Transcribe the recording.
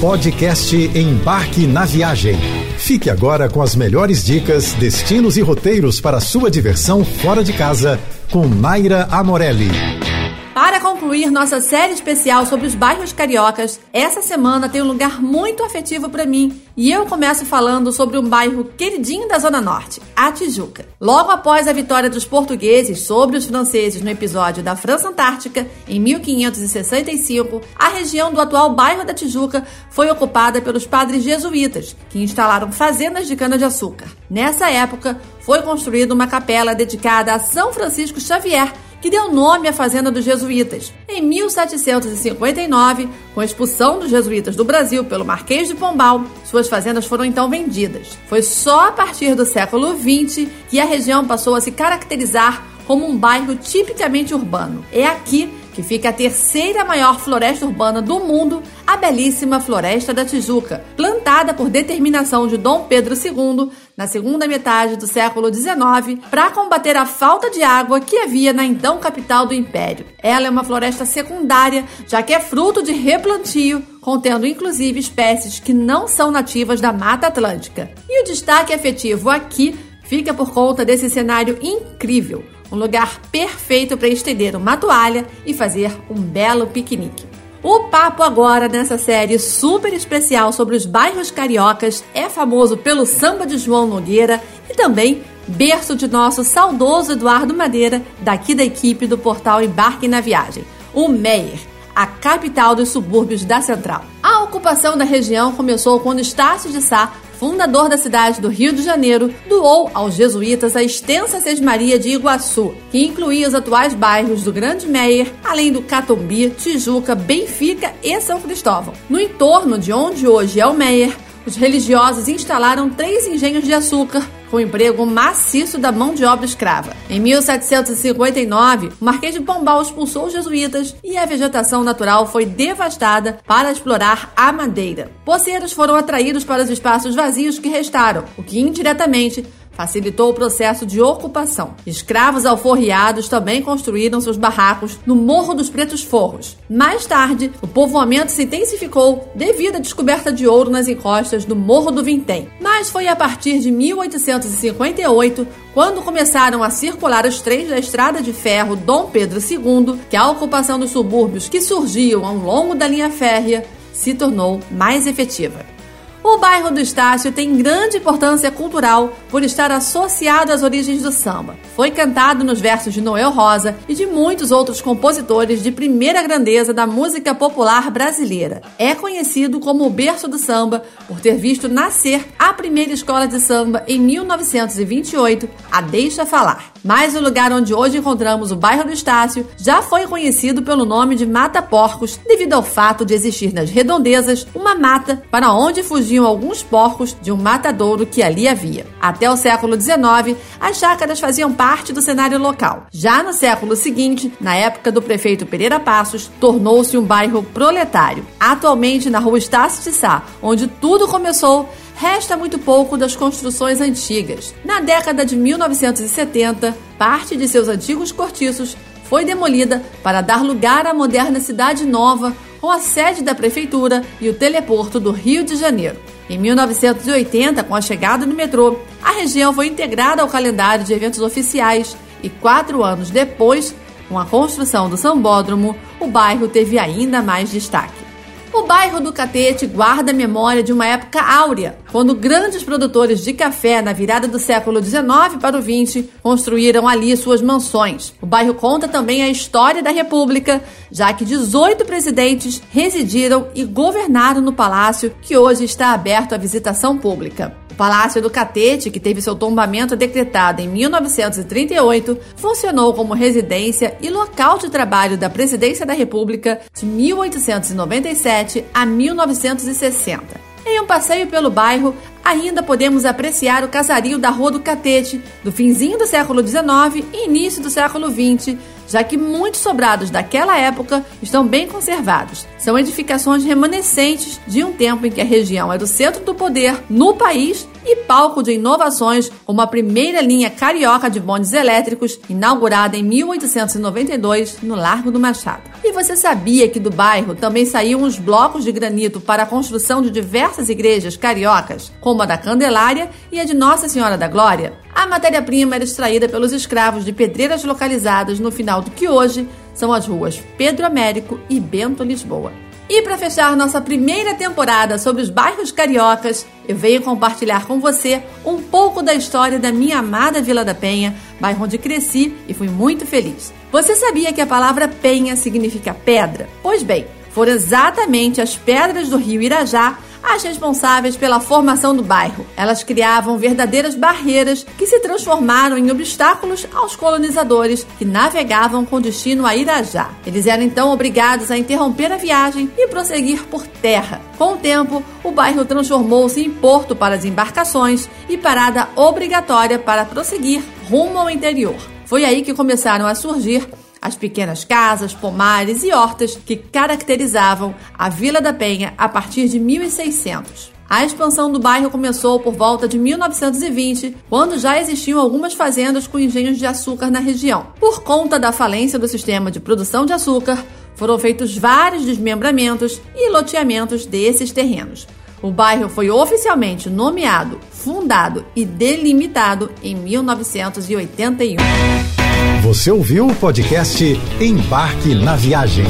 Podcast Embarque na Viagem. Fique agora com as melhores dicas, destinos e roteiros para sua diversão fora de casa com Naira Amorelli. Para concluir nossa série especial sobre os bairros cariocas, essa semana tem um lugar muito afetivo para mim e eu começo falando sobre um bairro queridinho da Zona Norte, a Tijuca. Logo após a vitória dos portugueses sobre os franceses no episódio da França Antártica, em 1565, a região do atual bairro da Tijuca foi ocupada pelos padres jesuítas, que instalaram fazendas de cana-de-açúcar. Nessa época, foi construída uma capela dedicada a São Francisco Xavier que deu nome à Fazenda dos Jesuítas. Em 1759, com a expulsão dos jesuítas do Brasil pelo Marquês de Pombal, suas fazendas foram então vendidas. Foi só a partir do século XX que a região passou a se caracterizar como um bairro tipicamente urbano. É aqui que fica a terceira maior floresta urbana do mundo, a belíssima Floresta da Tijuca, plantada por determinação de Dom Pedro II na segunda metade do século XIX para combater a falta de água que havia na então capital do Império. Ela é uma floresta secundária, já que é fruto de replantio, contendo inclusive espécies que não são nativas da Mata Atlântica. E o destaque efetivo aqui fica por conta desse cenário incrível um lugar perfeito para estender uma toalha e fazer um belo piquenique. O papo agora nessa série super especial sobre os bairros cariocas é famoso pelo samba de João Nogueira e também berço de nosso saudoso Eduardo Madeira, daqui da equipe do portal Embarque na Viagem, o Meier, a capital dos subúrbios da Central. A ocupação da região começou quando Estácio de Sá fundador da cidade do Rio de Janeiro, doou aos jesuítas a extensa sesmaria de Iguaçu, que incluía os atuais bairros do Grande Meier, além do Catumbi, Tijuca, Benfica e São Cristóvão. No entorno de onde hoje é o Meier, os religiosos instalaram três engenhos de açúcar com emprego maciço da mão de obra escrava. Em 1759, o Marquês de Pombal expulsou os jesuítas e a vegetação natural foi devastada para explorar a madeira. Poceiros foram atraídos para os espaços vazios que restaram, o que indiretamente facilitou o processo de ocupação. Escravos alforriados também construíram seus barracos no Morro dos Pretos Forros. Mais tarde, o povoamento se intensificou devido à descoberta de ouro nas encostas do Morro do Vintém. Mas foi a partir de 1858, quando começaram a circular os trens da estrada de ferro Dom Pedro II, que a ocupação dos subúrbios que surgiam ao longo da linha férrea se tornou mais efetiva. O bairro do Estácio tem grande importância cultural por estar associado às origens do samba. Foi cantado nos versos de Noel Rosa e de muitos outros compositores de primeira grandeza da música popular brasileira. É conhecido como o berço do samba por ter visto nascer a primeira escola de samba em 1928, a Deixa Falar. Mas o lugar onde hoje encontramos o bairro do Estácio já foi conhecido pelo nome de Mata Porcos, devido ao fato de existir nas redondezas uma mata para onde fugiam alguns porcos de um matadouro que ali havia. Até o século XIX, as chácaras faziam parte do cenário local. Já no século seguinte, na época do prefeito Pereira Passos, tornou-se um bairro proletário. Atualmente, na rua Estácio de Sá, onde tudo começou, resta muito pouco das construções antigas. Na década de 1970, parte de seus antigos cortiços foi demolida para dar lugar à moderna cidade nova, com a sede da prefeitura e o teleporto do Rio de Janeiro. Em 1980, com a chegada do metrô, a região foi integrada ao calendário de eventos oficiais e quatro anos depois, com a construção do Sambódromo, o bairro teve ainda mais destaque. O bairro do Catete guarda a memória de uma época áurea, quando grandes produtores de café na virada do século XIX para o XX construíram ali suas mansões. O bairro conta também a história da República, já que 18 presidentes residiram e governaram no palácio, que hoje está aberto à visitação pública. Palácio do Catete, que teve seu tombamento decretado em 1938, funcionou como residência e local de trabalho da Presidência da República de 1897 a 1960. Em um passeio pelo bairro, ainda podemos apreciar o casario da Rua do Catete, do finzinho do século XIX e início do século XX, já que muitos sobrados daquela época estão bem conservados. São edificações remanescentes de um tempo em que a região era o centro do poder no país e palco de inovações, como a primeira linha carioca de bondes elétricos, inaugurada em 1892 no Largo do Machado. E você sabia que do bairro também saíam os blocos de granito para a construção de diversas igrejas cariocas, a da Candelária e a de Nossa Senhora da Glória? A matéria-prima era extraída pelos escravos de pedreiras localizadas no final do que hoje são as ruas Pedro Américo e Bento Lisboa. E para fechar nossa primeira temporada sobre os bairros cariocas, eu venho compartilhar com você um pouco da história da minha amada Vila da Penha, bairro onde cresci e fui muito feliz. Você sabia que a palavra penha significa pedra? Pois bem, foram exatamente as pedras do rio Irajá as responsáveis pela formação do bairro. Elas criavam verdadeiras barreiras que se transformaram em obstáculos aos colonizadores que navegavam com destino a Irajá. Eles eram então obrigados a interromper a viagem e prosseguir por terra. Com o tempo, o bairro transformou-se em porto para as embarcações e parada obrigatória para prosseguir rumo ao interior. Foi aí que começaram a surgir as pequenas casas, pomares e hortas que caracterizavam a Vila da Penha a partir de 1600. A expansão do bairro começou por volta de 1920, quando já existiam algumas fazendas com engenhos de açúcar na região. Por conta da falência do sistema de produção de açúcar, foram feitos vários desmembramentos e loteamentos desses terrenos. O bairro foi oficialmente nomeado, fundado e delimitado em 1981. Você ouviu o podcast Embarque na Viagem.